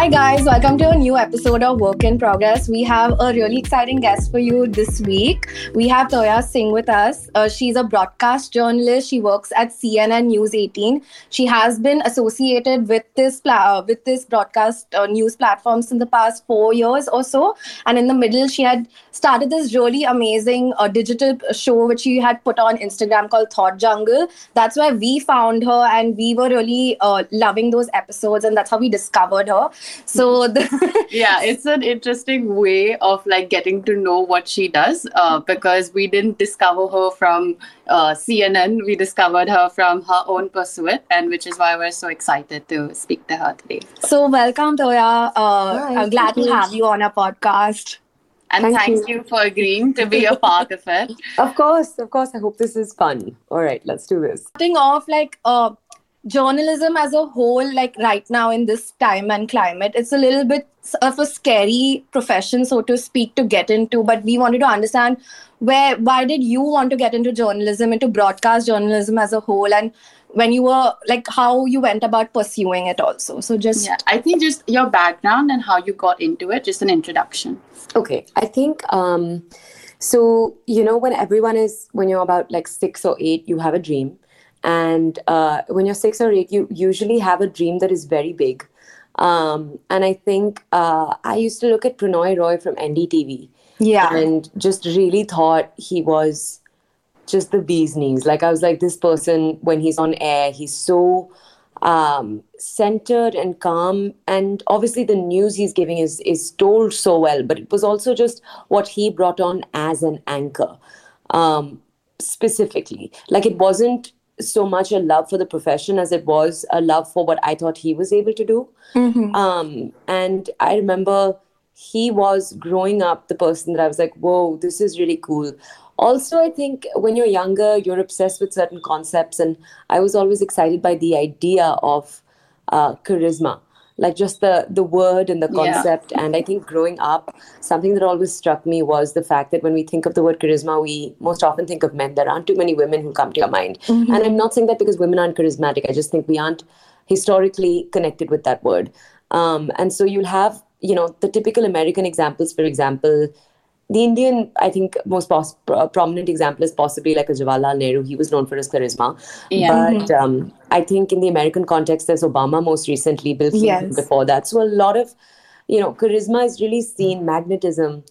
Hi, guys. Welcome to a new episode of Work in Progress. We have a really exciting guest for you this week. We have Toya Singh with us. Uh, she's a broadcast journalist. She works at CNN News 18. She has been associated with this pla- uh, with this broadcast uh, news platforms in the past four years or so. And in the middle, she had started this really amazing uh, digital show which she had put on Instagram called Thought Jungle. That's where we found her, and we were really uh, loving those episodes, and that's how we discovered her so the yeah it's an interesting way of like getting to know what she does uh, because we didn't discover her from uh, cnn we discovered her from her own pursuit and which is why we're so excited to speak to her today so welcome toya uh, Hi, i'm glad to have you on our podcast and Thank thank, you. you. for agreeing to be a part of it Of course, of course. I hope this is fun. All right, let's do this. starting off like uh journalism as a whole like right now in this time and climate it's a little bit of a scary profession so to speak to get into. But we wanted to understand where why did you want to get into journalism into broadcast journalism as a whole? And when you were like how you went about pursuing it also? So just yeah i think just your background and how you got into it just an introduction. Okay, I think um, so. You know, when everyone is when you're about like six or eight, you have a dream, and uh, when you're six or eight, you usually have a dream that is very big. Um, and I think uh, I used to look at Prannoy Roy from NDTV. yeah and just really thought he was just the bee's knees. Like I was like, this person when he's on air, he's so um, centered and calm. And obviously, the news he's giving is is told so well. But it was also just what he brought on as an anchor, um, specifically. Like it wasn't so much a love for the profession as it was a love for what I thought he was able to do. Mhm. Um, and I remember he was growing up the person that I was like, whoa, this is really cool. Also, I think when you're younger, you're obsessed with certain concepts. And I was always excited by the idea of uh, charisma, like just the, the word and the Yeah. concept. And I think growing up, something that always struck me was the fact that when we think of the word charisma, we most often think of men. There aren't too many women who come to your mind. Mhm. And I'm not saying that because women aren't charismatic. I just think we aren't historically connected with that word. Um, and so you'll have, you know, the typical American examples, for example, the Indian, I think, most pos- prominent example is possibly like a Jawaharlal Nehru. He was known for his charisma. yeah But um, I think in the American context, there's Obama most recently, Bill Clinton Yes. before that. So a lot of, you know, charisma is really seen, magnetism.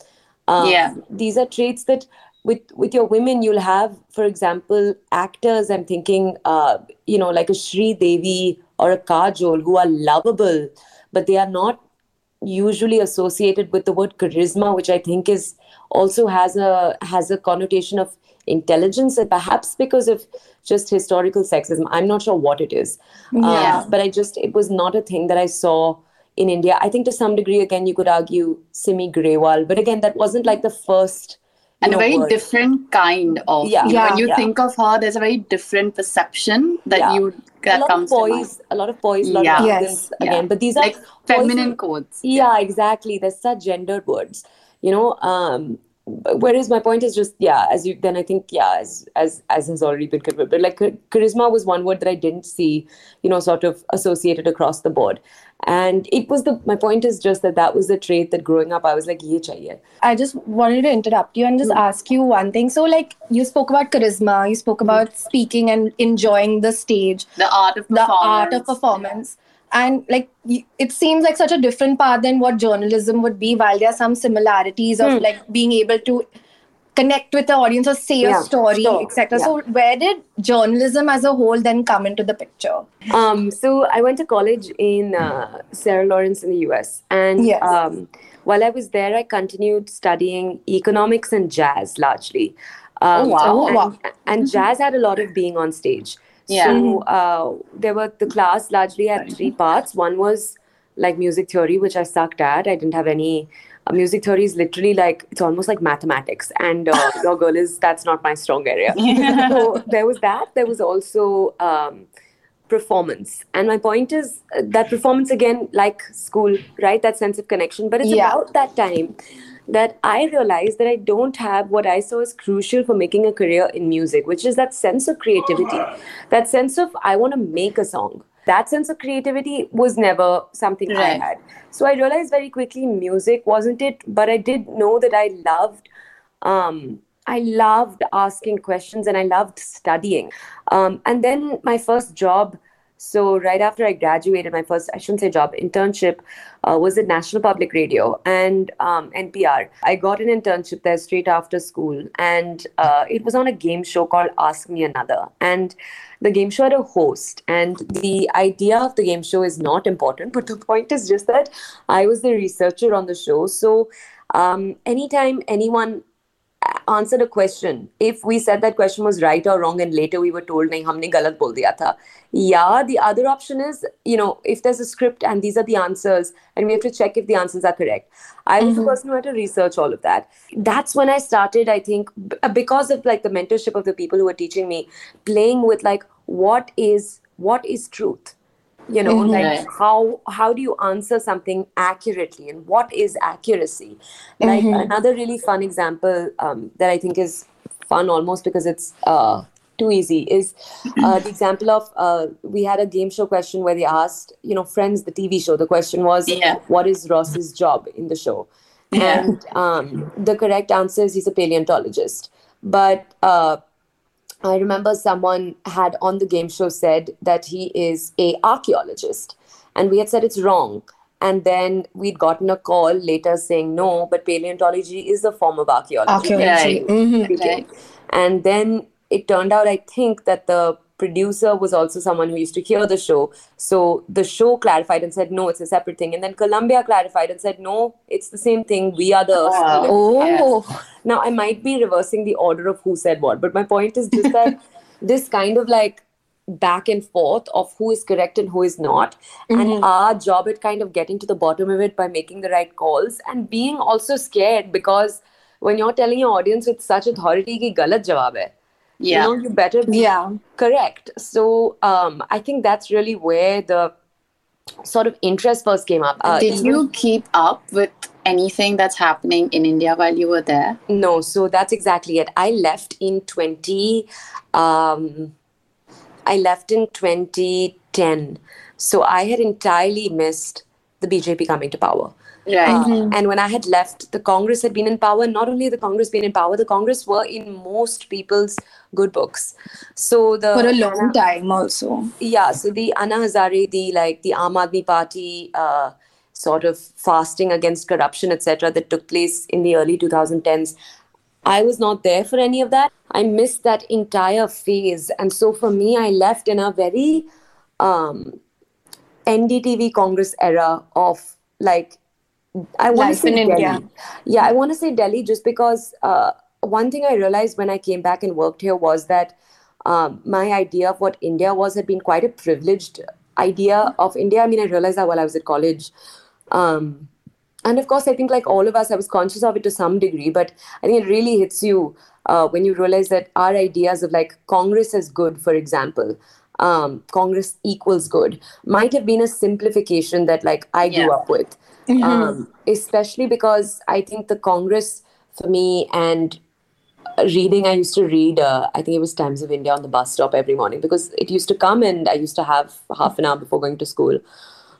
Um, Yeah. These are traits that with with your women, you'll have, for example, actors. I'm thinking, uh, you know, like a Sri Devi or a Kajol who are lovable, but they are not usually associated with the word charisma, which I think is also has a has a connotation of intelligence and perhaps because of just historical sexism. I'm not sure what it is. Yeah. Um, but I just it was not a thing that I saw in India. I think to some degree, again, you could argue Simi Grewal, but again, that wasn't like the first. You and a very word. different kind of Yeah. you know, when you Yeah. think of her there's a very different perception that Yeah. you a that lot comes of to mind. boys, a lot of boys, a lot Yeah. of Yes. students Yeah. again. But these are like feminine codes yeah exactly there's such gendered words you know um whereas my point is just yeah as you then i think yeah as as as has already been covered but like charisma was one word that i didn't see you know sort of associated across the board and it was the my point is just that that was the trait that growing up i was like ye chahiye I just wanted to interrupt you and just ask you one thing. So, like, you spoke about charisma, you spoke about speaking and enjoying the stage, the art of the art of performance. And, like, it seems like such a different path than what journalism would be, while there are some similarities of, Hmm. like, being able to connect with the audience or say a story, sure, etc. yeah. So, where did journalism as a whole then come into the picture? Um, so I went to college in uh, Sarah Lawrence in the US, and Yes. um, while I was there, I continued studying economics and jazz largely. Um, Oh, wow. And, Wow. and jazz had a lot of being on stage. Yeah. So uh, there were the class largely had three parts. One was like music theory, which I sucked at. I didn't have any. Uh, music theory is literally like it's almost like mathematics, and uh, your girl is that's not my strong area so there was that. There was also um, performance. And my point is uh, that performance, again, like school, right? That sense of connection. But it's Yeah. about that time that I realized that I don't have what I saw as crucial for making a career in music, which is that sense of creativity, that sense of I want to make a song. That sense of creativity was never something Right. I had. So I realized very quickly music wasn't it, but I did know that I loved um I loved asking questions and I loved studying. Um, and then my first job, so right after I graduated, my first, I shouldn't say job, internship uh, was at National Public Radio and um, NPR. I got an internship there straight after school, and uh, it was on a game show called Ask Me Another. And the game show had a host, and the idea of the game show is not important, but the point is just that I was the researcher on the show. So um, anytime anyone answered a question. If we said that question was right or wrong and later we were told nahi humne galat bol diya tha yeah the other option is you know if there's a script and these are the answers and we have to check if the answers are correct. I was the mm-hmm. person who had to research all of that. That's when i started i think b- uh, because of like the mentorship of the people who were teaching me playing with like what is what is truth you know like how how do you answer something accurately and what is accuracy? Like another really fun example um, that i think is fun almost because it's uh, too easy is uh, the example of uh, we had a game show question where they asked you know friends the tv show the question was Yeah. what is ross's job in the show? Yeah. and um, the correct answer is he's a paleontologist. But uh, I remember someone had on the game show said that he is a archaeologist, and we had said it's wrong. And then we'd gotten a call later saying no, but paleontology is a form of archaeology. Archaeology. Right. Mhm. speaking. Right. And then it turned out, I think, that the producer was also someone who used to hear the show. So the show clarified and said, no, it's a separate thing. And then Columbia clarified and said, no, it's the same thing. We are the. Wow. Oh, Now, I might be reversing the order of who said what, but my point is just that this kind of like back and forth of who is correct and who is not, and mm-hmm. our job at kind of getting to the bottom of it by making the right calls and being also scared because when you're telling your audience with such authority ki galat jawab hai, Yeah. you know, you better be yeah. correct. So um, I think that's really where the sort of interest first came up. Uh, Did you keep up with anything that's happening in India while you were there? No, so that's exactly it. I left in 20 um I left in 2010. So I had entirely missed the BJP coming to power. Right. Uh, and when I had left, the Congress had been in power. Not only the Congress been in power, the Congress were in most people's good books. So the For a long time, also. yeah so the anna hazare the like the aam aadmi party uh, sort of fasting against corruption etc that took place in the early 2010s i was not there for any of that i missed that entire phase and so for me i left in a very um, ndtv congress era of like i want to say in delhi India. yeah i want to say delhi just because uh, one thing i realized when i came back and worked here was that um, my idea of what India was had been quite a privileged idea of India. I mean, I realized that while I was at college. Um, and of course, I think like all of us, I was conscious of it to some degree, but I think it really hits you uh, when you realize that our ideas of like Congress as good, for example, um, Congress equals good, might have been a simplification that like I grew Yeah. up with. Um, especially because I think the Congress for me and reading i used to read uh, i think it was times of india on the bus stop every morning because it used to come and i used to have half an hour before going to school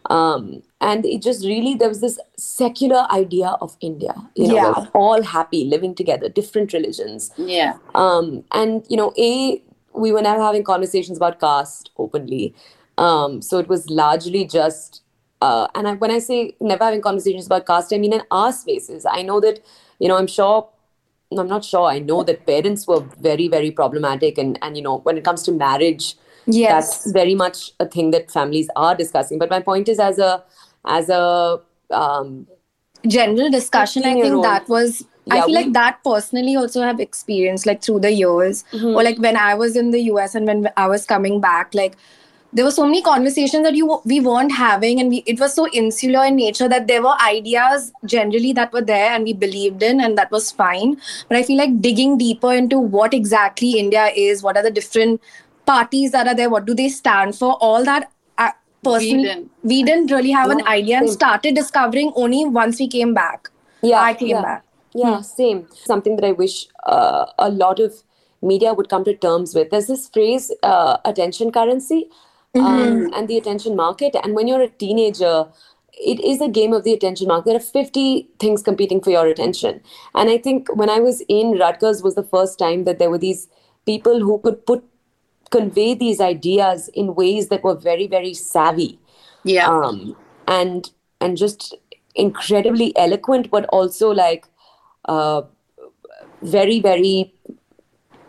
um, and it just really there was this secular idea of india you know Yeah. all happy living together different religions Yeah. um, and you know a we were never having conversations about caste openly um, so it was largely just uh, and I, when i say never having conversations about caste i mean in our spaces i know that you know i'm sure i'm not sure i know that parents were very very problematic and and you know when it comes to marriage Yes. that's very much a thing that families are discussing but my point is as a as a um, general discussion, I think that was. I feel we- like that personally also have experienced like through the years, or like when I was in the US and when I was coming back, like there were so many conversations that you we weren't having, and we it was so insular in nature that there were ideas generally that were there and we believed in, and that was fine. But I feel like digging deeper into what exactly India is, what are the different parties that are there, what do they stand for, all that. uh, Personally, didn't. we didn't really have an idea and same. started discovering only once we came back. yeah I came yeah. back. Yeah, same. Something that I wish uh, a lot of media would come to terms with. There's this phrase, uh, attention currency. Um, and the attention market. And when you're a teenager, it is a game of the attention market. There are 50 things competing for your attention. And I think when I was in Rutgers was the first time that there were these people who could put convey these ideas in ways that were very, very savvy. Yeah. Um, and and just incredibly eloquent, but also like uh, very, very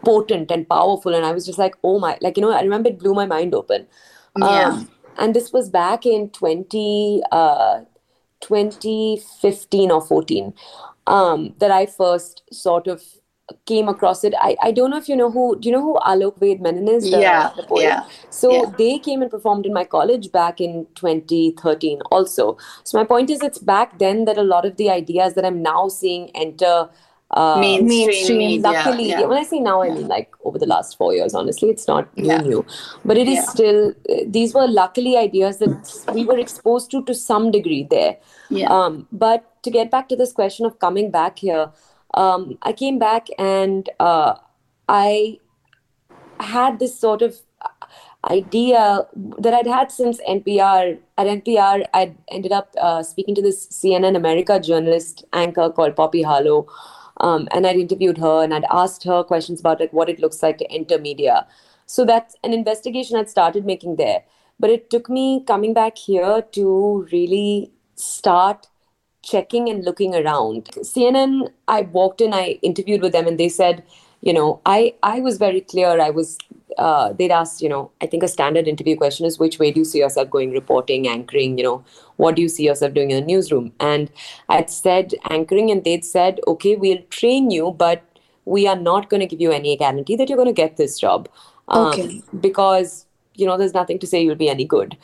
potent and powerful. And I was just like, oh my, like, you know, I remember it blew my mind open. Yeah. Um, and this was back in 20, uh, 2015 or 14 um, that I first sort of came across it. I, I don't know if you know who, do you know who Alok Vaid-Menon is? The, Yeah, the poet? yeah, So yeah. they came and performed in my college back in 2013 also. So my point is, it's back then that a lot of the ideas that I'm now seeing enter. Uh, mainstream, mainstream, media. luckily yeah. when i say now i mean like over the last four years honestly it's not new Yeah. new but it is Yeah. still uh, these were luckily ideas that we were exposed to to some degree there Yeah. um, but to get back to this question of coming back here um, i came back and uh, i had this sort of idea that I'd had since NPR. At NPR, I ended up uh, speaking to this CNN America journalist anchor called Poppy Harlow. Um, and I'd interviewed her and I'd asked her questions about like what it looks like to enter media. So that's an investigation I'd started making there. But it took me coming back here to really start checking and looking around. CNN, I walked in, I interviewed with them, and they said, you know, I I was very clear. I was. Uh, they'd asked, you know, I think a standard interview question is, which way do you see yourself going, reporting, anchoring? You know, what do you see yourself doing in the newsroom? And I'd said anchoring, and they'd said, okay, we'll train you, but we are not going to give you any guarantee that you're going to get this job, um, Okay. because you know, there's nothing to say you'll be any good.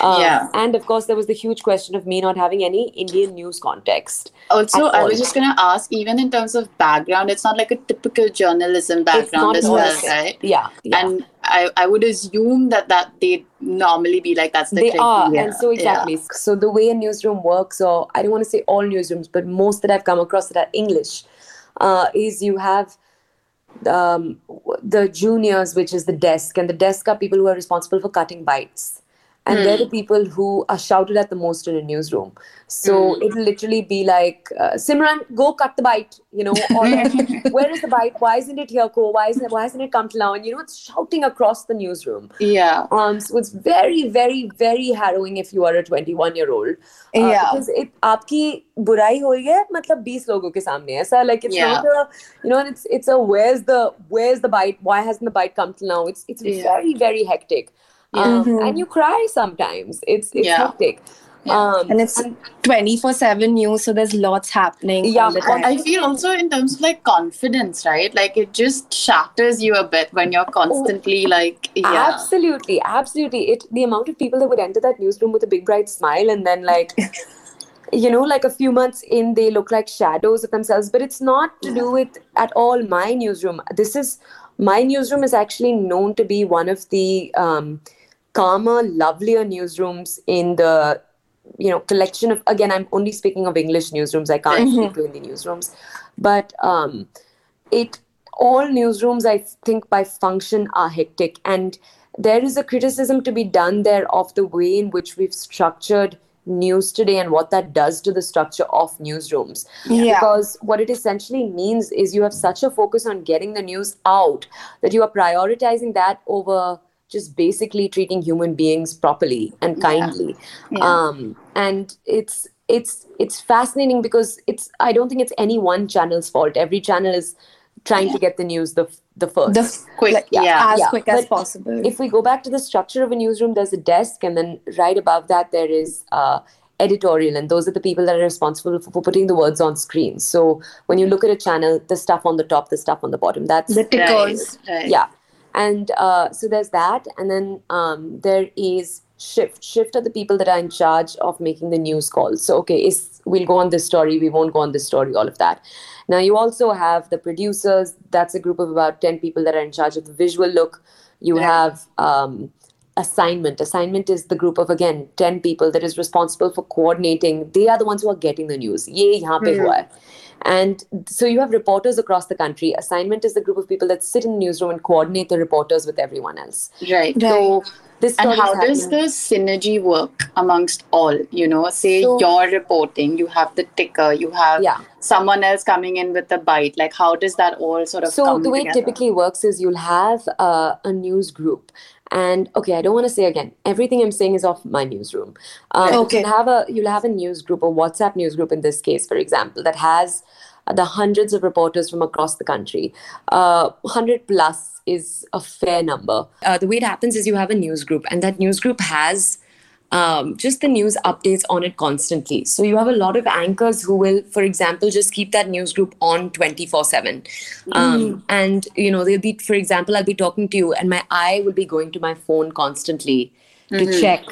Um, Yeah. And of course, there was the huge question of me not having any Indian news context. Also, I was just gonna ask, even in terms of background, it's not like a typical journalism background as well, right? Yeah. yeah. And I, I would assume that that they normally be like that's the they are and so exactly so the way a newsroom works or i don't want to say all newsrooms but most that i've come across that are english uh, is you have um, the juniors which is the desk and the desk are people who are responsible for cutting bites and they're the people who are shouted at the most in a newsroom so it'll literally be like uh, simran go cut the bite you know or where is the bite why isn't it here ko why isn't it why hasn't it come till now and you know it's shouting across the newsroom Yeah. um, so it's very, very, very harrowing if you are a 21 year old. Uh, Yeah. Because it आपकी बुराई हो रही है मतलब 20 लोगों के सामने ऐसा like it's Yeah. not a you know and it's it's a where's the where's the bite why hasn't the bite come till now it's it's Yeah. very very hectic um, and you cry sometimes it's it's Yeah. hectic Yeah. um, And it's 24 7 news, so there's lots happening. Yeah, all the time. I feel also in terms of like confidence, right? Like it just shatters you a bit when you're constantly like, yeah. Absolutely, absolutely. It the amount of people that would enter that newsroom with a big bright smile and then like you know, like a few months in, they look like shadows of themselves. But it's not to do with at all my newsroom. This is my newsroom is actually known to be one of the um, calmer, lovelier newsrooms in the you know collection of again i'm only speaking of english newsrooms. I can't speak to hindi newsrooms. But um it all newsrooms i think by function are hectic. And there is a criticism to be done there of the way in which we've structured news today and what that does to the structure of newsrooms. Yeah. because what it essentially means is you have such a focus on getting the news out that you are prioritizing that over just basically treating human beings properly and kindly Yeah. um and it's it's it's fascinating because it's i don't think it's any one channel's fault every channel is trying to get the news the the first The Quick, like, yeah, as yeah. quick as possible. if we go back to the structure of a newsroom there's a desk and then right above that there is uh editorial and those are the people that are responsible for, for putting the words on screen so when you look at a channel the stuff on the top the stuff on the bottom that's the tickers. Right, right. yeah and uh, so there's that. And then um, there is shift. Shift are the people that are in charge of making the news calls. So okay is we'll go on this story. We won't go on this story all of that. Now you also have the producers. That's a group of about 10 people that are in charge of the visual look. You Yeah. have um, assignment. Assignment is the group of again 10 people that is responsible for coordinating. They are the ones who are getting the news. Ye yahan pe Hmm. hua hai. And so you have reporters across the country. Assignment is the group of people that sit in the newsroom and coordinate the reporters with everyone else. Right. So this and how does the synergy work amongst all? You know, say So- you're reporting, you have the ticker, you have Yeah. someone else coming in with the bite. Like, how does that all sort of so the way it typically works is you'll have uh, a news group and okay i don't want to say again everything i'm saying is off my newsroom. Um, Okay. you'll have a you'll have a news group a whatsapp news group in this case for example that has uh, the hundreds of reporters from across the country. Uh, 100 plus is a fair number. Uh, the way it happens is you have a news group and that news group has um, just the news updates on it constantly. So you have a lot of anchors who will, for example, just keep that news group on 24 7. Um, and, you know, they'll be, for example, I'll be talking to you and my eye will be going to my phone constantly to check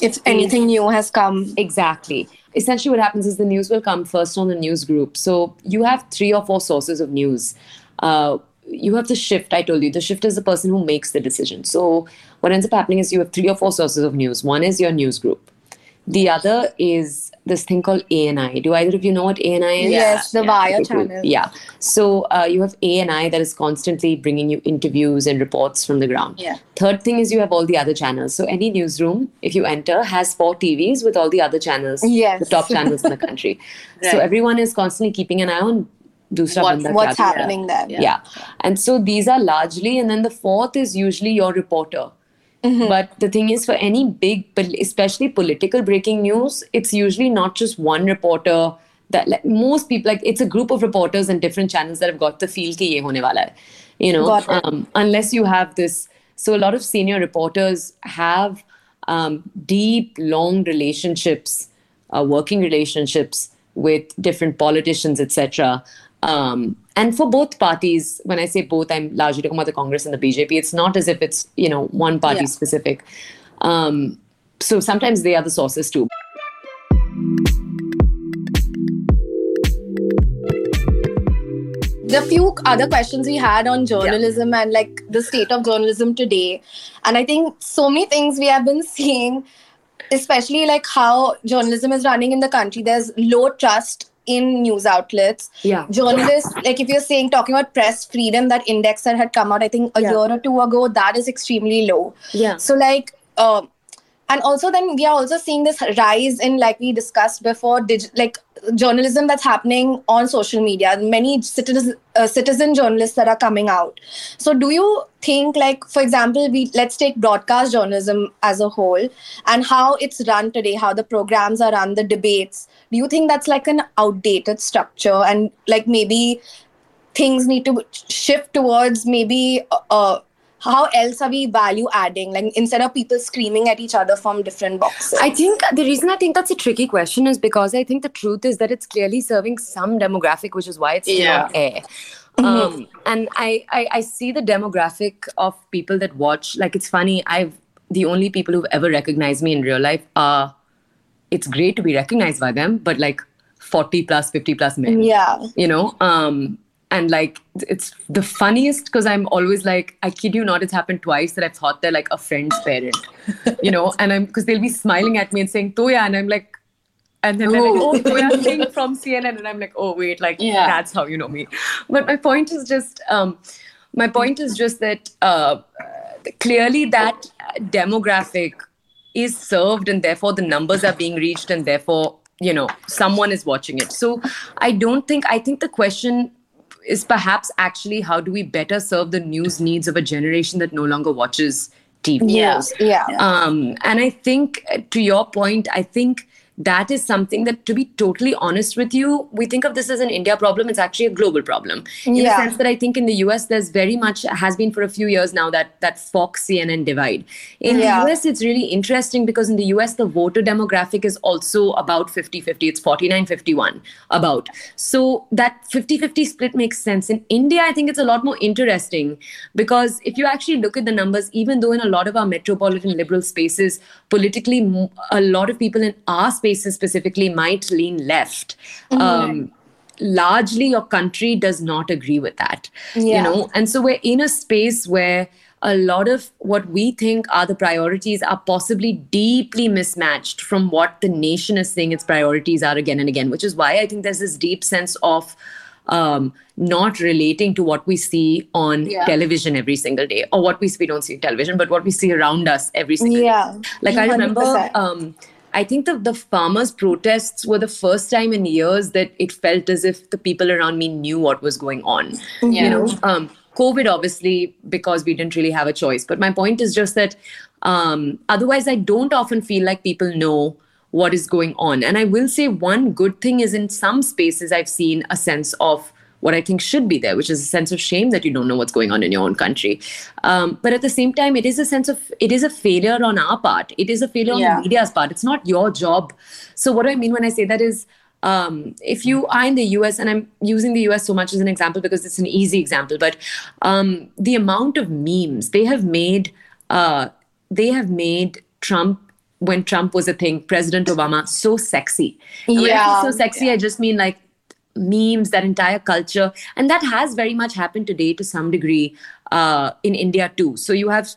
If anything new has come. Exactly. Essentially, what happens is the news will come first on the news group. So you have three or four sources of news. Uh, you have the shift, I told you. The shift is the person who makes the decision. So what ends up happening is you have three or four sources of news. One is your news group. The other is this thing called ANI. Do either of you know what ANI is? yes, the yeah. Wire channel. Yeah. So uh, you have ANI that is constantly bringing you interviews and reports from the ground. Yeah. Third thing is you have all the other channels. So any newsroom, if you enter, has four TVs with all the other channels, Yes. the top channels in the country. So everyone is constantly keeping an eye on Dusra What- What's Kya Hai. happening there? Yeah. Yeah. And so these are largely, and then the fourth is usually your reporter. But the thing is, for any big, especially political breaking news, it's usually not just one reporter. That like, most people, like it's a group of reporters and different channels that have got the feel ki ye hone wala hai. You know, um, unless you have this. So a lot of senior reporters have um, deep, long relationships, uh, working relationships with different politicians, etc. Um, and for both parties, when I say both, I'm largely talking about the Congress and the BJP. It's not as if it's you know one party Yeah. specific. Um, so sometimes they are the sources too. the few other questions we had on journalism and like the state of journalism today and i think so many things we have been seeing especially like how journalism is running in the country there's low trust in news outlets Yeah. journalists like if you're saying talking about press freedom that index that had come out i think a Yeah. year or two ago that is extremely low Yeah. so like uh, and also then we are also seeing this rise in like we discussed before dig- like journalism that's happening on social media. Many citizen uh, citizen journalists that are coming out. So do you think like for example we let's take broadcast journalism as a whole and how it's run today how the programs are run the debates do you think that's like an outdated structure? And like maybe things need to shift towards maybe uh, how else are we value adding like instead of people screaming at each other from different boxes I think the reason I think that's a tricky question is because I think the truth is that it's clearly serving some demographic, which is why it's still Yeah. on air. Um, and I, I, I see the demographic of people that watch. Like it's funny. I've the only people who've ever recognized me in real life are. It's great to be recognized by them, but like forty plus, fifty plus men yeah you know um and like it's the funniest because i'm always like i kid you not it's happened twice that i've thought they're like a friend's parent you know and i'm because they'll be smiling at me and saying toya and i'm like and then they're like, oh, Toya Singh from CNN. And I'm like, oh, wait, like, Yeah. that's how you know me. But my point is just, um, my point is just that uh, clearly that demographic is served and therefore the numbers are being reached and therefore you know someone is watching it so i don't think i think the question is perhaps actually how do we better serve the news needs of a generation that no longer watches tv Yeah. yeah um, and I think, to your point, I think that is something that, to be totally honest with you, we think of this as an India problem. It's actually a global problem. In Yeah. the sense that I think in the US, there's very much, has been for a few years now, that, that Fox CNN divide. In Yeah. the US, it's really interesting because in the US, the voter demographic is also about 50 50. It's 49 51 about. So that 50 50 split makes sense. In India, I think it's a lot more interesting because if you actually look at the numbers, even though in a lot of our metropolitan liberal spaces, politically, a lot of people in our spaces specifically might lean left. Um, largely, your country does not agree with that. yeah. You know, and so we're in a space where a lot of what we think are the priorities are possibly deeply mismatched from what the nation is saying its priorities are again and again, which is why I think there's this deep sense of um, not relating to what we see on Yeah. television every single day, or what we we don't see on television, but what we see around us every single Yeah. day. Like I remember, um, I think the the farmers' protests were the first time in years that it felt as if the people around me knew what was going on. Yeah. You know, um, COVID obviously because we didn't really have a choice. But my point is just that um, otherwise, I don't often feel like people know what is going on. And I will say one good thing is in some spaces I've seen a sense of what I think should be there, which is a sense of shame that you don't know what's going on in your own country. Um, but at the same time, it is a sense of it is a failure on our part. It is a failure on the media's part. It's not your job. So what do I mean when I say that is um, if you are in the US, and I'm using the US so much as an example because it's an easy example, but um, the amount of memes they have made, uh, they have made Trump when Trump was a thing, President Obama, so sexy. And when I say Yeah. so sexy, I just mean like memes, that entire culture, and that has very much happened today to some degree uh, in India too. So you have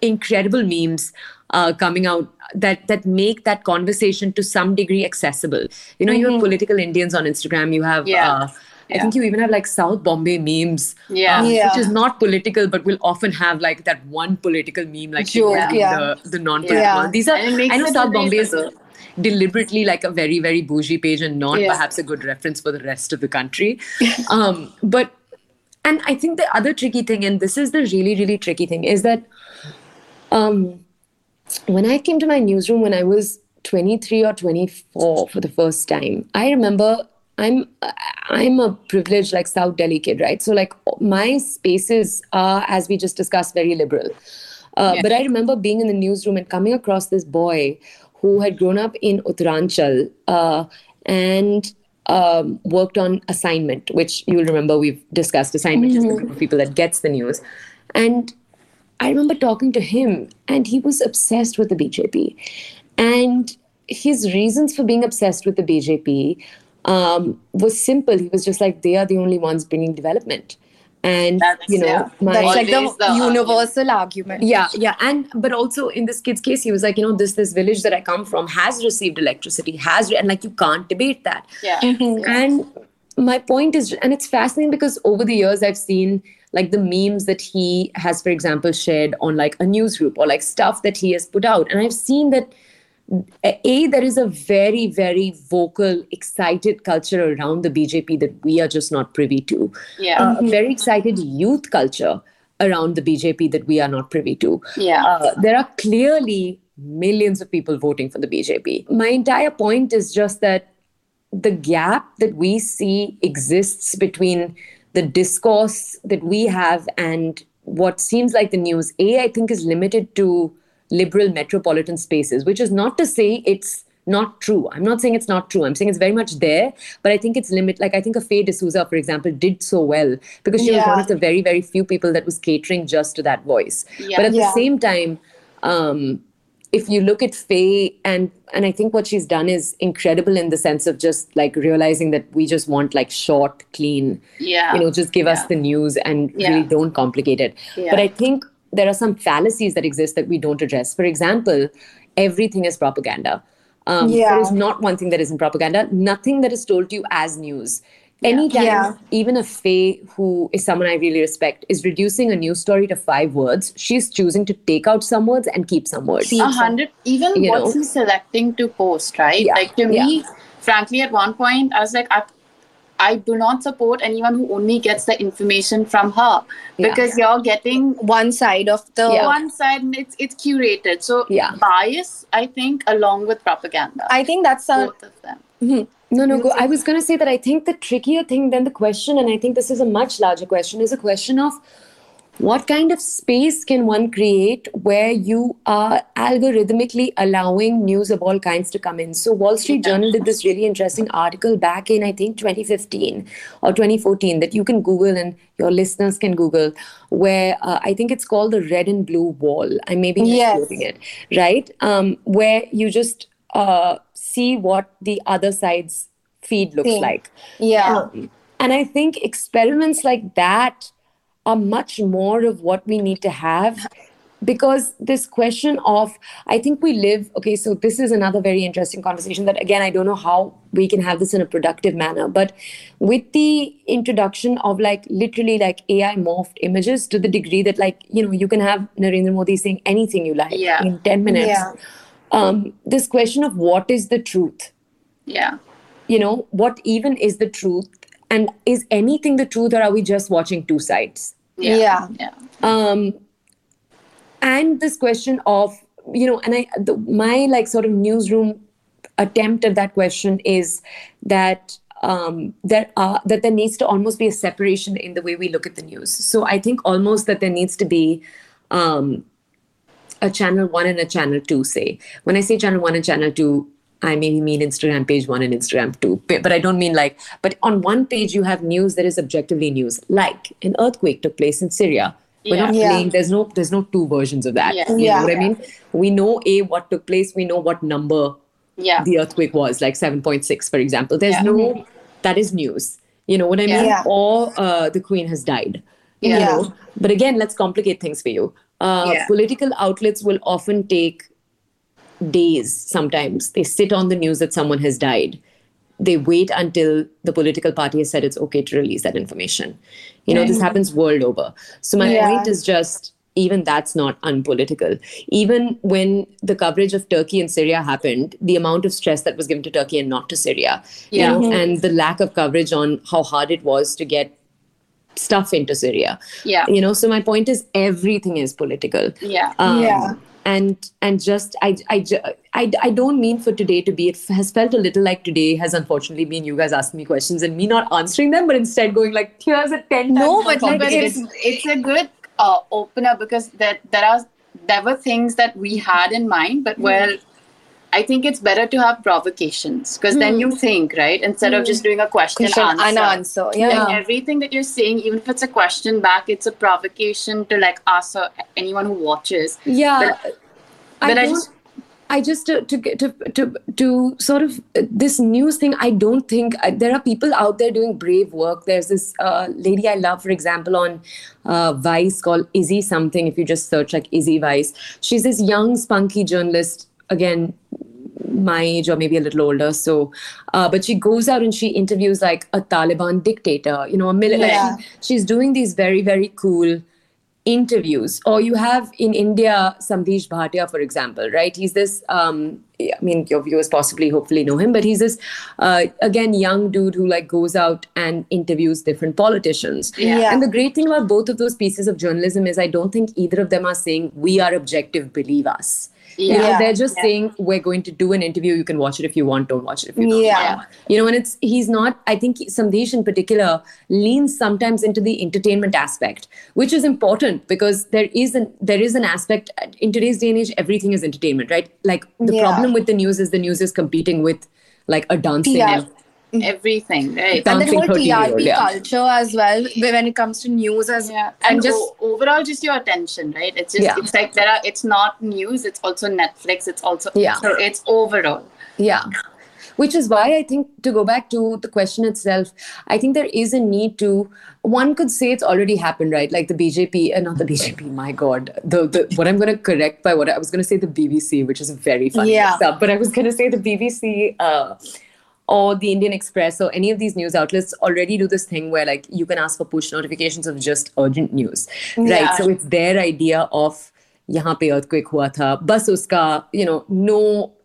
incredible memes uh, coming out that that make that conversation to some degree accessible. You know, you have political Indians on Instagram. You have, Yeah. uh, I think you even have like South Bombay memes, Yeah. uh, Yeah. which is not political, but will often have like that one political meme, like Joke, in yeah. the, the non-political. Yeah. These are And it makes I know South Bombay is relatable. Deliberately like a very very bougie page and not Yeah. perhaps a good reference for the rest of the country. um, but and I think the other tricky thing, and this is the really really tricky thing, is that um, when I came to my newsroom when I was 23 or 24 for the first time, I remember I'm I'm a privileged like South Delhi kid, right? So like my spaces are, as we just discussed, very liberal. Uh, Yeah. But I remember being in the newsroom and coming across this boy who had grown up in Uttaranchal uh, and um, worked on assignment, which you'll remember we've discussed. Assignment is the group of people that gets the news, and I remember talking to him, and he was obsessed with the BJP. And his reasons for being obsessed with the BJP um, was simple. He was just like, they are the only ones bringing development. And, That's- you know, yeah. my. That's like the, the universal argument. yeah, yeah. And, but also in this kid's case, he was like, you know, this, this village that I come from has received electricity, has, re- and like, you can't debate that. Mm-hmm. Yeah. And my point is, and it's fascinating because over the years I've seen like the memes that he has, for example, shared on like a news group or like stuff that he has put out. And I've seen that a there is a very very vocal excited culture around the bjp that we are just not privy to Yeah. Uh, a very excited youth culture around the bjp that we are not privy to Yeah. uh, there are clearly millions of people voting for the bjp my entire point is just that the gap that we see exists between the discourse that we have and what seems like the news a i think is limited to liberal metropolitan spaces which is not to say it's not true i'm not saying it's not true i'm saying it's very much there but i think it's limit like i think a faye d'souza for example did so well because she was one of the very very few people that was catering just to that voice Yeah. but at Yeah. the same time um, if you look at Faye and and I think what she's done is incredible in the sense of just like realizing that we just want like short, clean, Yeah. you know, just give us the news and Yeah. really don't complicate it. Yeah. But I think there are some fallacies that exist that we don't address. For example, everything is propaganda. Um, Yeah. There is not one thing that isn't propaganda. Nothing that is told to you as news. Anytime, Yeah. even a Faye, who is someone I really respect, is reducing a news story to five words, she's choosing to take out some words and keep some words. A hundred even You what's know? he selecting to post right Yeah, like to me frankly at one point i was like I, I do not support anyone who only gets the information from her Yeah. because you're getting One side of the Yeah. one side and it's it's curated so Yeah. bias i think along with propaganda I think that's a both of them mm-hmm. No, no, go. I was going to say that I think the trickier thing than the question, and I think this is a much larger question, is a question of what kind of space can one create where you are algorithmically allowing news of all kinds to come in? So, Wall Street Journal did this really interesting article back in, I think, 2015 or 2014 that you can Google and your listeners can Google, where uh, I think it's called the red and blue wall. I may be Yes. it, right? Um, where you just uh, see what the other side's feed looks Thing. like. yeah. Um, and I think experiments like that are much more of what we need to have because this question of i think we live okay so this is another very interesting conversation that again i don't know how we can have this in a productive manner but with the introduction of like literally like ai morphed images to the degree that like you know you can have narendra modi saying anything you like Yeah. in 10 minutes Yeah. um, this question of what is the truth Yeah. you know what even is the truth and is anything the truth or are we just watching two sides Yeah. Yeah. Yeah. um and this question of you know and i the, my like sort of newsroom attempt at that question is that um there are that there needs to almost be a separation in the way we look at the news so i think almost that there needs to be um a channel one and a channel two say when i say channel one and channel two i maybe mean instagram page one and instagram two but i don't mean like but on one page you have news that is objectively news like an earthquake took place in syria we're not Yeah. playing there's no there's no two versions of that Yeah. you Yeah. know what i mean we know a what took place we know what number Yeah. the earthquake was like 7.6 for example there's Yeah. no that is news you know what i mean Yeah. or uh, the queen has died you know but again let's complicate things for you uh, Yeah. political outlets will often take days sometimes they sit on the news that someone has died they wait until the political party has said it's okay to release that information you know this happens world over so my Yeah. point is just even that's not unpolitical even when the coverage of turkey and syria happened the amount of stress that was given to turkey and not to syria you Yeah. know, and the lack of coverage on how hard it was to get stuff into syria Yeah. you know so my point is everything is political Yeah. um, Yeah. And and just I, I I i don't mean for today to be it has felt a little like today has unfortunately been you guys asking me questions and me not answering them but instead going like here's a 10 No, but, like, it's it's a good uh, opener because there there are there were things that we had in mind, but well, I think it's better to have provocations because then you think right instead of just doing a question, Question answer. and answer. Yeah. Like everything that you're saying, even if it's a question back, it's a provocation to like ask uh, anyone who watches. yeah but- I, but I don't, just- I just to, to get- to to to sort of uh, this news thing. I don't think I, there are people out there doing brave work. There's this uh, lady I love, for example, on uh, Vice called Izzy something. If you just search like Izzy Vice, she's this young spunky journalist. Again, my age or maybe a little older. So, uh, but she goes out and she interviews like a Taliban dictator, you know, a military. Yeah. She's doing these very, very cool interviews. Or you have in India Samdish Bhatia, for example, right? He's this, um, I mean, your viewers possibly, hopefully know him, but he's this, uh, again, young dude who like goes out and interviews different politicians. Yeah. And the great thing about both of those pieces of journalism is I don't think either of them are saying, we are objective, believe us. You know, Yeah. they're just saying we're going to do an interview. You can watch it if you want. Don't watch it if you don't. Yeah. You know, and it's he's not. I think Samdish in particular leans sometimes into the entertainment aspect, which is important because there is an there is an aspect in today's day and age. Everything is entertainment, right? Like the Yeah. problem with the news is the news is competing with like a dancing. Yeah. and- Everything, right? And the whole 13-year-old, TRP yeah. culture as well when it comes to news as yeah and and just o- overall just your attention right it's just Yeah. it's like there are it's not news it's also netflix it's also Yeah. so it's overall Yeah. Which is why I think to go back to the question itself, I think there is a need to. One could say it's already happened, right? Like the BJP, uh, not the BJP. My God, the, the what I'm going to correct by what I was going to say the BBC, which is a very funny Yeah. mix up, but I was going to say the BBC. Uh, or the Indian Express or any of these news outlets already do this thing where like you can ask for push notifications of just urgent news, right? Yeah. So it's their idea of यहाँ पे earthquake हुआ था बस उसका you know no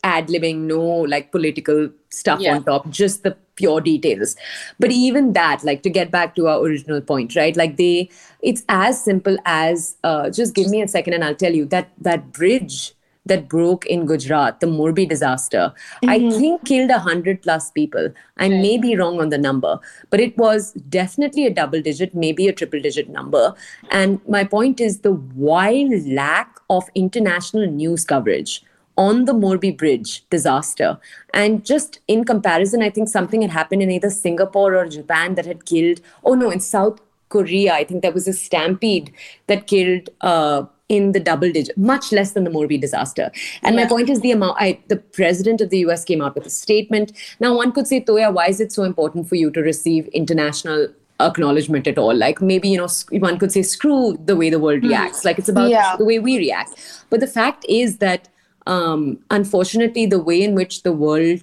ad libbing no like political stuff Yeah. on top just the pure details but even that like to get back to our original point right like they it's as simple as uh, just give me a second and I'll tell you that that bridge that broke in Gujarat, the Morbi disaster, I think killed a hundred plus people. I may be wrong on the number, but it was definitely a double digit, maybe a triple digit number. And my point is the wild lack of international news coverage on the Morbi Bridge disaster. And just in comparison, I think something had happened in either Singapore or Japan that had killed, oh no, in South Korea, I think there was a stampede that killed uh, in the double digit, much less than the Morbi disaster. And my point is the amount. I, the president of the US came out with a statement. Now, one could say, Toya, why is it so important for you to receive international acknowledgement at all. Like maybe, you know, one could say, screw the way the world reacts. Like it's about Yeah. the way we react. But the fact is that, um, unfortunately, the way in which the world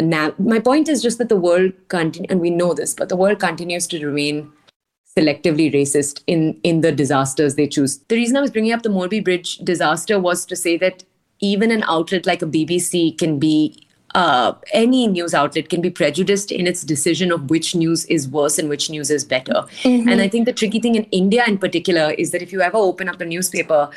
now, my point is just that the world continue, and we know this, but the world continues to remain selectively racist in in the disasters they choose. The reason I was bringing up the Morbi Bridge disaster was to say that even an outlet like a BBC can be uh, any news outlet can be prejudiced in its decision of which news is worse and which news is better. And I think the tricky thing in India in particular is that if you ever open up a newspaper,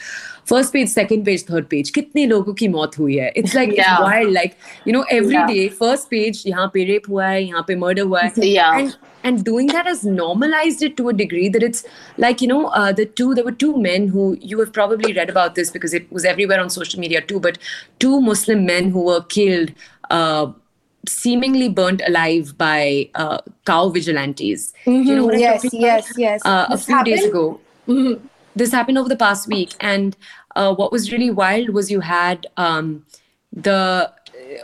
first page, second page, third page, kitne logo ki maut hui hai? It's like Yeah. it's wild. Like you know, every Yeah. day, first page, यहाँ पे rape हुआ है, यहाँ पे murder हुआ है. Yeah. And and doing that has normalized it to a degree that it's like you know uh, the two there were two men who you have probably read about this because it was everywhere on social media too but two muslim men who were killed uh, seemingly burnt alive by uh, cow vigilantes. You know what I'm yes, yes, yes. uh, a few days happened? ago. This happened over the past week. And uh, what was really wild was you had um, the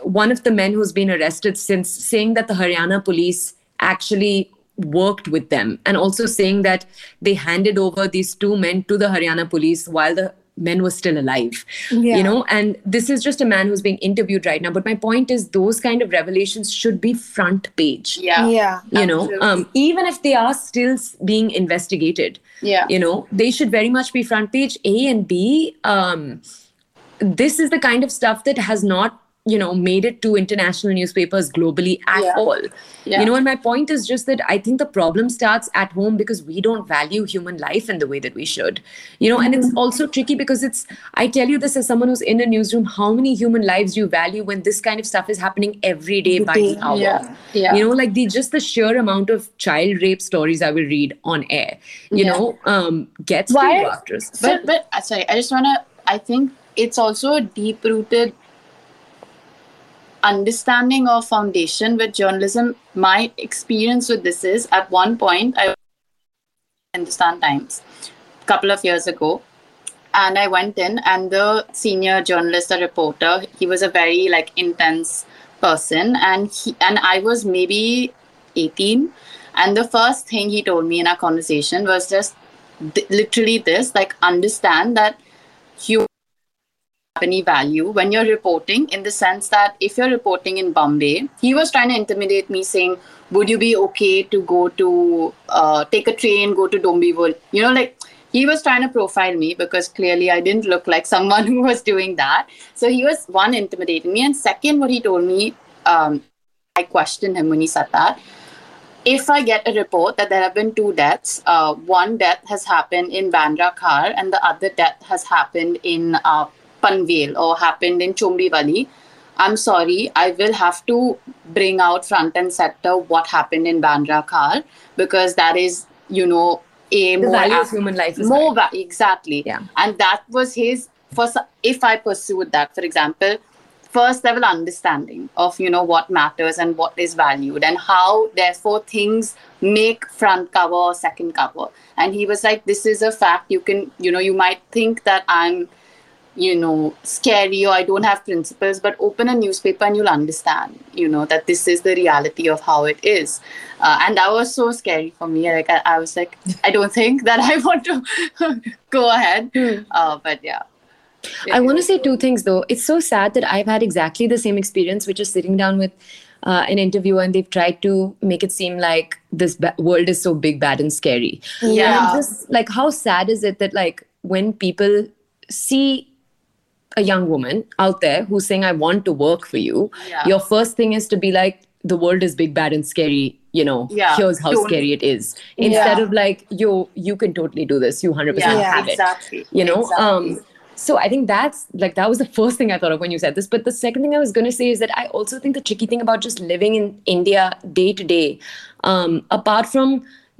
one of the men who's been arrested since saying that the haryana police actually worked with them and also saying that they handed over these two men to the haryana police while the men were still alive Yeah. you know and this is just a man who's being interviewed right now but my point is those kind of revelations should be front page Yeah. yeah. you know um, even if they are still being investigated Yeah. you know they should very much be front page a and b um, this is the kind of stuff that has not you know made it to international newspapers globally at Yeah. all Yeah. you know and my point is just that i think the problem starts at home because we don't value human life in the way that we should you know and Mm-hmm. it's also tricky because it's i tell you this as someone who's in a newsroom how many human lives do you value when this kind of stuff is happening every day by the hour Yeah. Yeah. you know like the just the sheer amount of child rape stories i will read on air you know um gets Why- to you after a- but but uh, sorry i just want to i think it's also a deep rooted understanding of foundation with journalism my experience with this is at one point i hindustan times a couple of years ago and i went in and the senior journalist the reporter he was a very like intense person and he and i was maybe 18 and the first thing he told me in our conversation was just th- literally this like understand that you any value when you're reporting in the sense that if you're reporting in bombay he was trying to intimidate me saying would you be okay to go to uh, take a train go to Dombivli you know like he was trying to profile me because clearly i didn't look like someone who was doing that. So he was one intimidating me and second what he told me um, i questioned him when he said that. If I get a report that there have been two deaths, uh, one death has happened in Bandra Khar and the other death has happened in uh, Panvel or happened in Chombi I'm sorry, I will have to bring out front and center what happened in Bandra Khar because that is, you know, a the more value of human life is more va- exactly. Yeah. and that was his first if i pursued that for example first level understanding of you know what matters and what is valued and how therefore things make front cover or second cover. And he was like this is a fact. You can you know you might think that i'm you know scary or i don't have principles but open a newspaper and you'll understand you know that this is the reality of how it is uh, and that was so scary for me like I, I was like i don't think that i want to go ahead uh, but yeah I want to say two things though. It's so sad that I've had exactly the same experience, which is sitting down with uh, an interviewer and they've tried to make it seem like this ba- world is so big, bad, and scary. Yeah. I'm just like, how sad is it that like when people see a young woman out there who's saying, "I want to work for you," Yeah. your first thing is to be like, "The world is big, bad, and scary." You know, Yeah. here's how scary it is. Instead Yeah. of like, "Yo, you can totally do this. You hundred percent yeah have it." you know exactly. um so i think that's like that was the first thing i thought of when you said this but the second thing i was going to say is that i also think the tricky thing about just living in india day to day um apart from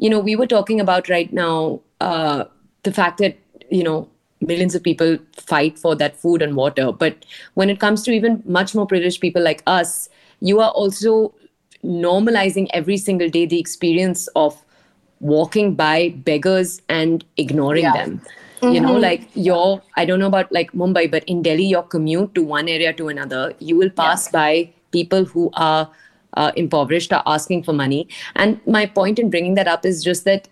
you know we were talking about right now uh the fact that you know millions of people fight for that food and water but when it comes to even much more privileged people like us you are also normalizing every single day the experience of walking by beggars and ignoring Yeah. them you know like your i don't know about like mumbai but in delhi your commute to one area to another you will pass by people who are uh, impoverished are asking for money. And my point in bringing that up is just that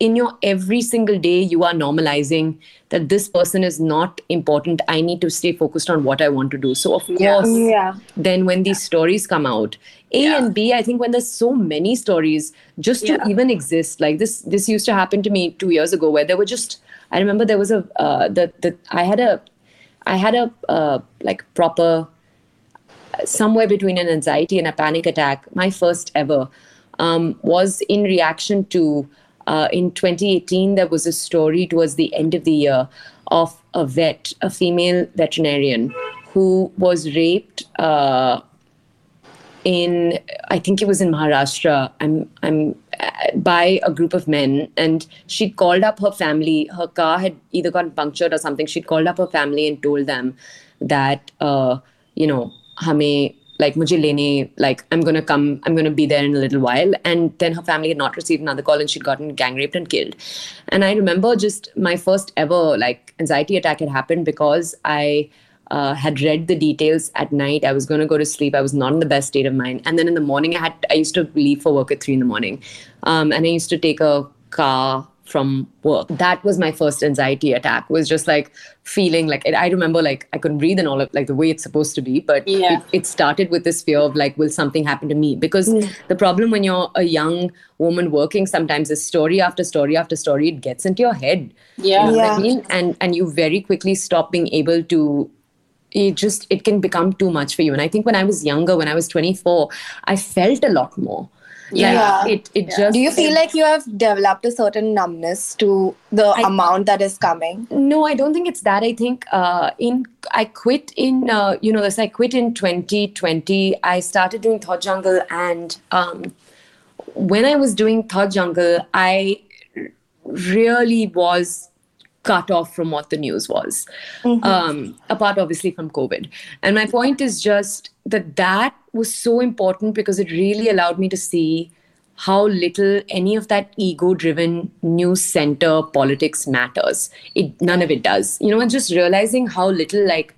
in your every single day, you are normalizing that this person is not important. I need to stay focused on what I want to do. So, of Yeah. course, Yeah. then when these stories come out, A Yeah. and B, I think when there's so many stories, just to Yeah. even exist, like this, this used to happen to me two years ago, where there were just, I remember there was a, uh, the, the, I had a, I had a, uh, like proper somewhere between an anxiety and a panic attack, my first ever, um, was in reaction to uh, in 2018, there was a story towards the end of the year of a vet, a female veterinarian, who was raped uh, in, I think it was in Maharashtra. I'm, I'm uh, by a group of men, and she'd called up her family. Her car had either gotten punctured or something. She'd called up her family and told them that, uh, you know, hame like mujhe lene like i'm to come i'm to be there in a little while. And then her family had not received another call and she'd gotten gang raped and killed. And i remember just my first ever like anxiety attack had happened because i uh, had read the details at night. I was going to go to sleep. I was not in the best state of mind. And then in the morning i had i used to leave for work at 3 in the morning. Um, and i used to take a car from work that was my first anxiety attack was just like feeling like i remember like i couldn't breathe and all of like the way it's supposed to be but Yeah. it, it started with this fear of like will something happen to me because hmm. the problem when you're a young woman working sometimes is story after story after story it gets into your head Yeah. you know what Yeah. I mean? And and you very quickly stop being able to it just it can become too much for you. And I think when I was younger, when I was 24, I felt a lot more. Yeah. Like, it it Yeah. just Do you feel like you have developed a certain numbness to the I- amount that is coming? no i don't think it's that i think uh, in i quit in uh, you know this i quit in 2020 i started doing thought jungle and um, when i was doing thought jungle i really was cut off from what the news was. Um, apart obviously from covid. And my point is just that that was so important because it really allowed me to see how little any of that ego driven news center politics matters. It none of it does. You know and just realizing how little like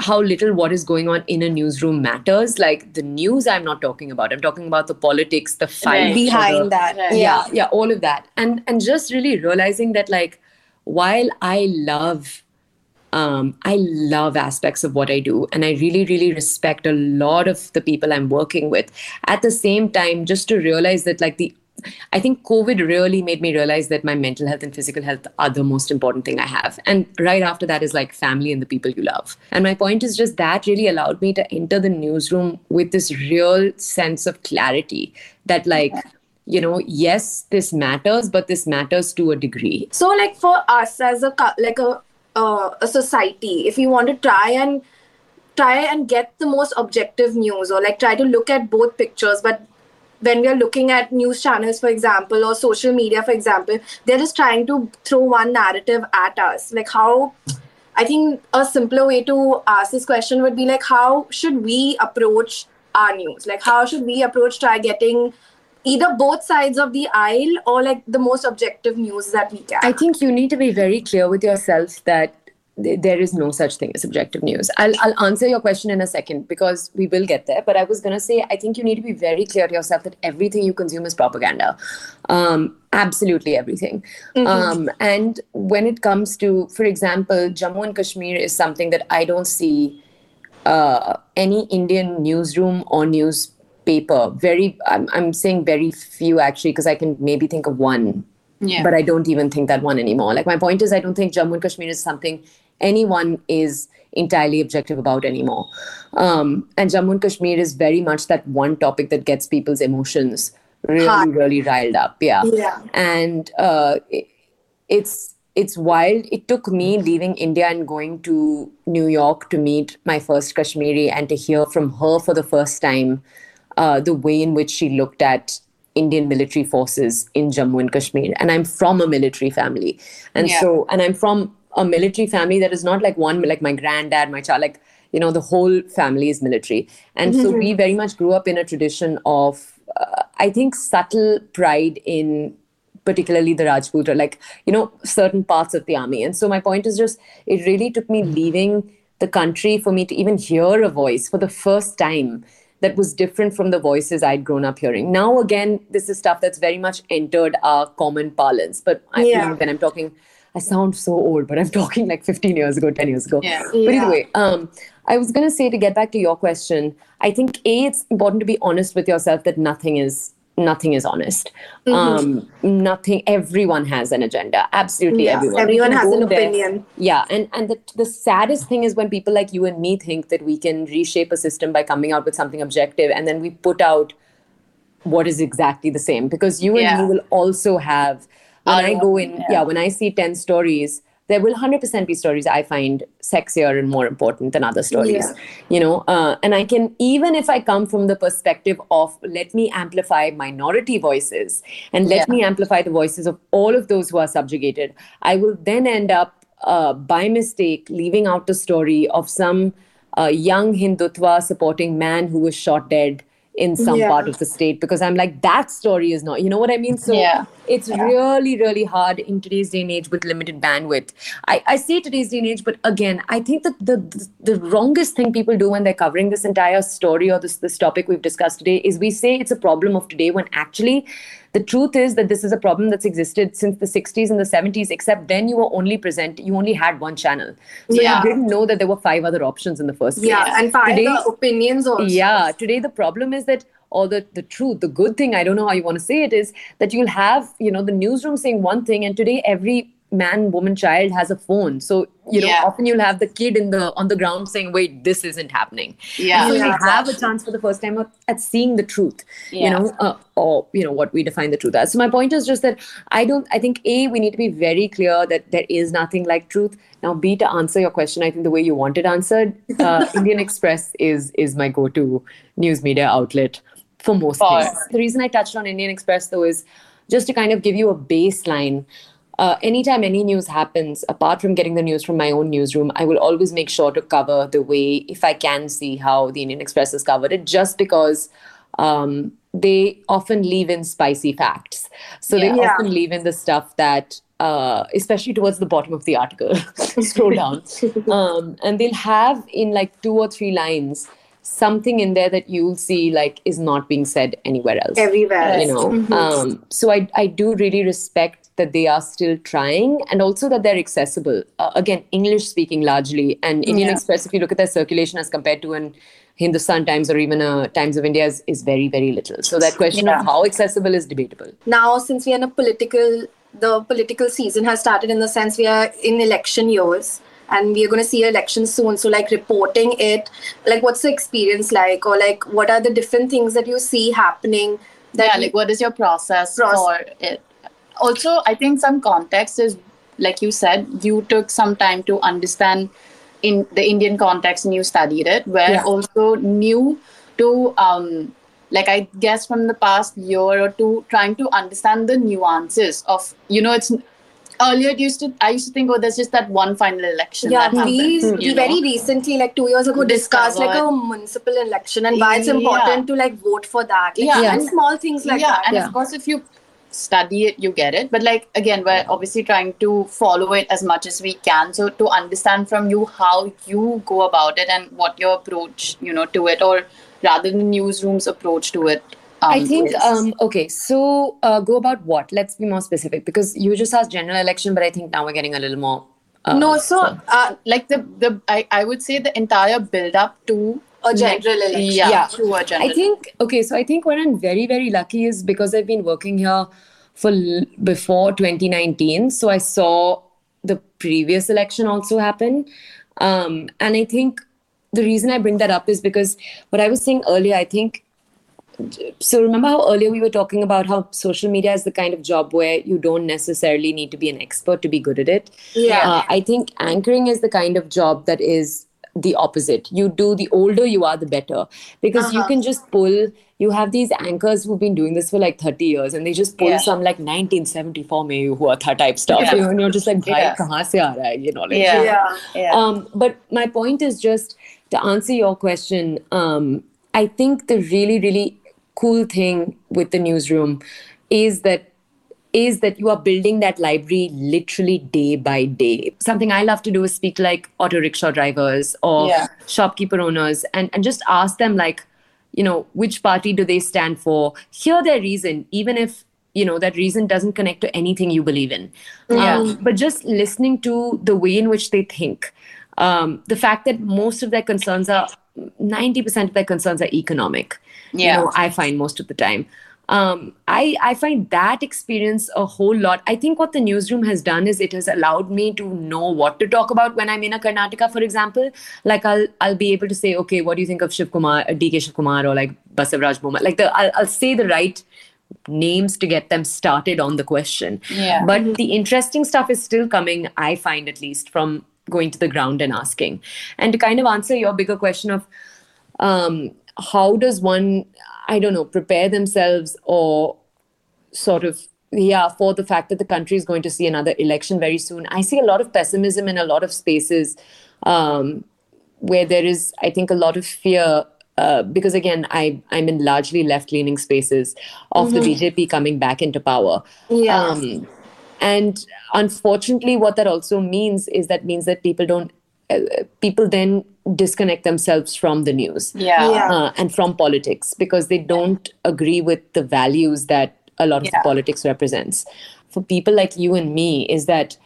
how little what is going on in a newsroom matters. Like the news i'm not talking about. I'm talking about the politics the fight Right. for the- Behind that. Right. yeah. yeah all of that. And and just really realizing that like while i love um, I love aspects of what I do, and I really, really respect a lot of the people I'm working with. At the same time, just to realize that, like, the I think COVID really made me realize that my mental health and physical health are the most important thing I have. And right after that is like family and the people you love. And my point is just that really allowed me to enter the newsroom with this real sense of clarity that, like, you know, yes, this matters, but this matters to a degree. So, like for us as a like a uh, a society, if we want to try and try and get the most objective news, or like try to look at both pictures, but when we are looking at news channels, for example, or social media, for example, they're just trying to throw one narrative at us. Like how. I think a simpler way to ask this question would be like, how should we approach our news? Like, how should we approach try getting either both sides of the aisle or like the most objective news that we can? I think you need to be very clear with yourself that th- there is no such thing as objective news. I'll, I'll answer your question in a second because we will get there. But I was going to say, I think you need to be very clear to yourself that everything you consume is propaganda. Um, absolutely everything. Um, and when it comes to, for example, Jammu and Kashmir is something that I don't see uh, any Indian newsroom or newspaper. Very, I'm, I'm saying very few actually, because I can maybe think of one Yeah. but I don't even think that one anymore. Like my point is, I don't think Jammu and Kashmir is something anyone is entirely objective about anymore. Um, and Jammu and Kashmir is very much that one topic that gets people's emotions really, Hot. really riled up. Yeah, Yeah. and uh, it, it's it's wild. It took me leaving India and going to New York to meet my first Kashmiri and to hear from her for the first time uh, the way in which she looked at Indian military forces in Jammu and Kashmir. And I'm from a military family. And Yeah. so, and I'm from a military family that is not like one, like my granddad, my child, like, you know, the whole family is military. And so we very much grew up in a tradition of, uh, I think, subtle pride in particularly the Rajput or like, you know, certain parts of the army. And so my point is just, it really took me leaving the country for me to even hear a voice for the first time that was different from the voices I'd grown up hearing. Now, again, this is stuff that's very much entered our common parlance. But I, Yeah. when I'm talking, I sound so old, but I'm talking like 15 years ago, 10 years ago. Yeah. But Yeah. either way, um, I was going to say to get back to your question, I think A, it's important to be honest with yourself that nothing is nothing is honest. Um, nothing. Everyone has an agenda. Absolutely Yeah. everyone. Everyone has an there- opinion. yeah, and and the the saddest thing is when people like you and me think that we can reshape a system by coming out with something objective, and then we put out what is exactly the same because you and me will also have when Our I go in yeah. yeah. when I see 10 stories there will 100% be stories I find sexier and more important than other stories Yeah. you know uh, and I can even if I come from the perspective of let me amplify minority voices and let Yeah. me amplify the voices of all of those who are subjugated I will then end up uh, by mistake leaving out the story of some uh, young Hindutva supporting man who was shot dead in some Yeah. part of the state because I'm like, that story is not, you know what I mean? So Yeah. it's really, really hard in today's day and age with limited bandwidth. I, I say today's day and age, but again, I think that the, the the wrongest thing people do when they're covering this entire story or this this topic we've discussed today is we say it's a problem of today when actually the truth is that this is a problem that's existed since the 60s and the 70s, except then you were only present, you only had one channel. So Yeah. you didn't know that there were five other options in the first place. Yeah, and find Today- opinions also. yeah, today the problem is that or the, the truth, the good thing, I don't know how you want to say it, is that you'll have, you know, the newsroom saying one thing, and today every man, woman, child has a phone. So, you know, Yeah. often you'll have the kid in the on the ground saying, Wait, this isn't happening. Yeah. So Yeah, you have a chance for the first time at, at seeing the truth, you know, uh, or you know what we define the truth as. So my point is just that I don't. I think a we need to be very clear that there is nothing like truth. Now, b to answer your question, I think the way you want it answered, uh, Indian Express is is my go-to news media outlet for most For- things. The reason I touched on Indian Express though is just to kind of give you a baseline. Uh, anytime any news happens, apart from getting the news from my own newsroom, I will always make sure to cover the way, if I can see how the Indian Express has covered it, just because um, they often leave in spicy facts. So they Yeah. Yeah. often leave in the stuff that, uh, especially towards the bottom of the article, scroll down, um, and they'll have in like two or three lines something in there that you'll see like is not being said anywhere else Everywhere. you know Mhm. um, so I, I do really respect that they are still trying and also that they're accessible. Uh, again english speaking largely and indian Yeah. express if you look at their circulation as compared to an hindustan times or even a times of india is, is very very little. So that question Yeah. of how accessible is debatable. Now since we are in a political the political season has started in the sense we are in election years and we are going to see elections soon. So like reporting it like what's the experience like? Or like what are the different things that you see happening that yeah like what is your process Proce- for it also i think some context is like you said you took some time to understand in the indian context and you studied it where Yeah. also new to um like i guess from the past year or two trying to understand the nuances of you know it's earlier it used to i used to think oh there's just that one final election yeah, that we, happens, we you know? very recently, like two years ago, discussed like a municipal election and why it's Yeah. important to like vote for that. Like, Yeah. and small things like yeah, that. and Yeah. of course, if you study it, you get it. But like again, we're obviously trying to follow it as much as we can. So to understand from you how you go about it and what your approach, you know, to it, or rather the newsroom's approach to it. Um, I think is. um, okay. So uh, go about what? Let's be more specific because you just asked general election, but I think now we're getting a little more. Uh, no, so uh, like the the I, I would say the entire build up to a general election. yeah, Yeah. to a general. I think okay. So I think what I'm very very lucky is because I've been working here for l- before 2019. So I saw the previous election also happen, um, and I think the reason I bring that up is because what I was saying earlier. I think so remember how earlier we were talking about how social media is the kind of job where you don't necessarily need to be an expert to be good at it Yeah. uh, i think anchoring is the kind of job that is the opposite you do the older you are the better because you Uh-huh. can just pull you have these anchors who've been doing this for like 30 years and they just pull Yeah. some like 1974 mein hua tha type stuff Yeah. you know, and you're just like bhai Yeah. kahan se aa raha hai ye knowledge Yeah. yeah. yeah. um, but my point is just to answer your question. Um, I think the really, really cool thing with the newsroom is that is that you are building that library literally day by day. Something I love to do is speak to like auto rickshaw drivers or Yeah. shopkeeper owners and, and just ask them like, you know which party do they stand for hear their reason even if you know that reason doesn't connect to anything you believe in Yeah. um, but just listening to the way in which they think um, the fact that most of their concerns are 90% of their concerns are economic Yeah. you know i find most of the time um, I, I find that experience a whole lot. I think what the newsroom has done is it has allowed me to know what to talk about when I'm in a Karnataka, for example. Like I'll I'll be able to say, okay, what do you think of Shiv Kumar, uh, DK Shiv Kumar, or like Basavaraj Bommai? Like the I'll, I'll say the right names to get them started on the question. Yeah. But the interesting stuff is still coming, I find at least, from going to the ground and asking. And to kind of answer your bigger question of um, how does one, I don't know, prepare themselves or sort of yeah for the fact that the country is going to see another election very soon. I see a lot of pessimism in a lot of spaces um, where there is i think a lot of fear uh, because again I, i'm in largely left-leaning spaces of the bjp coming back into power. Yeah. um, and unfortunately what that also means is that means that people don't people then disconnect themselves from the news Yeah. Yeah. uh, and from politics because they don't agree with the values that a lot of Yeah. the politics represents. For people like you and me, is that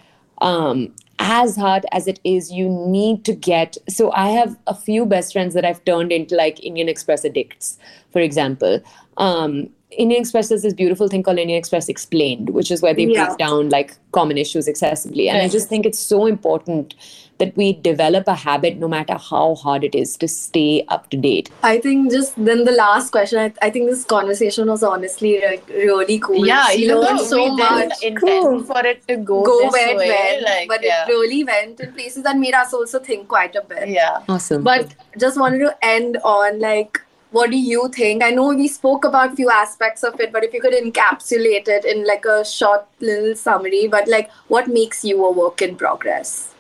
um, as hard as it is, you need to get. So I have a few best friends that I've turned into like Indian Express addicts, for example. Um, Indian Express has this beautiful thing called Indian Express Explained, which is where they Yeah. break down like common issues accessibly. And I just think it's so important that we develop a habit, no matter how hard it is, to stay up to date. I think just then the last question. I, I think this conversation was honestly like really cool. Yeah, She even learned so we much. didn't Cool. for it to go, Go this where it way, went, like, but yeah. it really went in places that made us also think quite a bit. yeah. Awesome. But just wanted to end on like, what do you think? I know we spoke about few aspects of it, but if you could encapsulate it in like a short little summary, but like, what makes you a work in progress?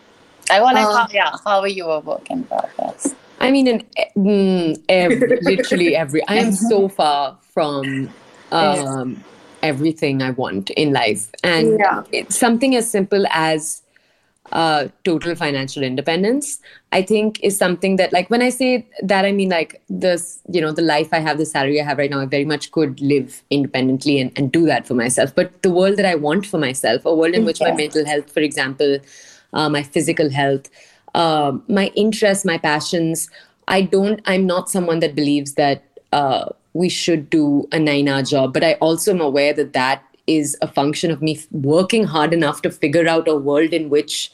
I want to, Uh, yeah, how are you a work in progress? I mean, in mm, every, literally every. I am so far from um, everything I want in life, and Yeah. it's something as simple as uh, total financial independence. I think is something that, like, when I say that, I mean like this. You know, the life I have, the salary I have right now, I very much could live independently and, and do that for myself. But the world that I want for myself, a world in which my mental health, for example, uh, my physical health, uh, my interests, my passions. I don't. I'm not someone that believes that uh, we should do a nine-hour job, but I also am aware that that is a function of me working hard enough to figure out a world in which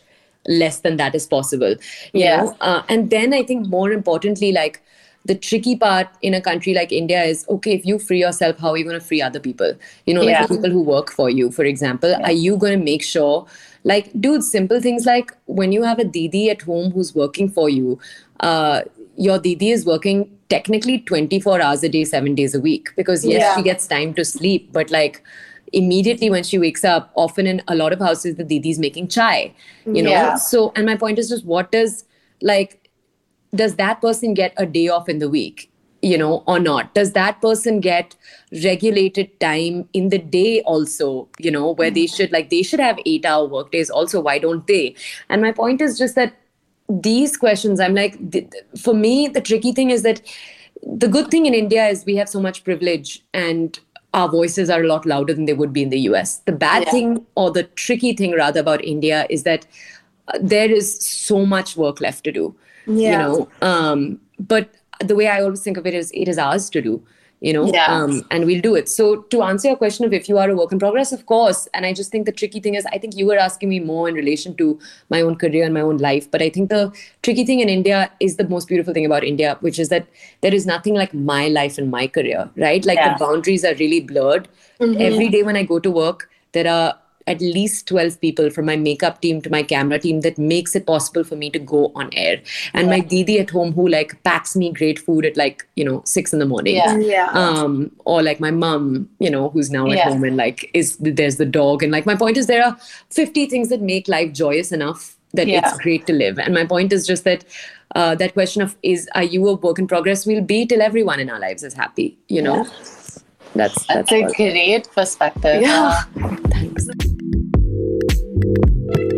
less than that is possible. You Yeah. know? Uh, and then I think more importantly, like the tricky part in a country like India is okay, if you free yourself, how are you going to free other people? You know, like Yeah. the people who work for you, for example, are you going to make sure, like, dude, simple things like when you have a Didi at home who's working for you, uh, your Didi is working technically 24 hours a day, seven days a week, because yes, Yeah. she gets time to sleep, but like, immediately when she wakes up often in a lot of houses the didi's making chai you know? Yeah. so and my point is just what does like does that person get a day off in the week you know or not? Does that person get regulated time in the day also you know where they should like they should have 8 hour work days also why don't they? And my point is just that these questions i'm like th- for me the tricky thing is that the good thing in india is we have so much privilege and our voices are a lot louder than they would be in the us the bad Yeah. thing or the tricky thing rather about india is that uh, there is so much work left to do Yeah. you know um but the way i always think of it is it is ours to do you know Yeah. um and we'll do it. So to answer your question of if you are a work in progress of course. And i just think the tricky thing is i think you were asking me more in relation to my own career and my own life but i think the tricky thing in india is the most beautiful thing about india which is that there is nothing like my life and my career right? Like Yeah. the boundaries are really blurred. Every day when i go to work there are at least 12 people from my makeup team to my camera team that makes it possible for me to go on air and my didi at home who like packs me great food at like you know six in the morning Yeah. Yeah. um or like my mom you know who's now at Yeah. home and like is there's the dog and like my point is there are 50 things that make life joyous enough that Yeah. it's great to live and my point is just that uh, that question of is are you a work in progress will be till everyone in our lives is happy you know that's that's That's a great perspective. Yeah. Thanks Música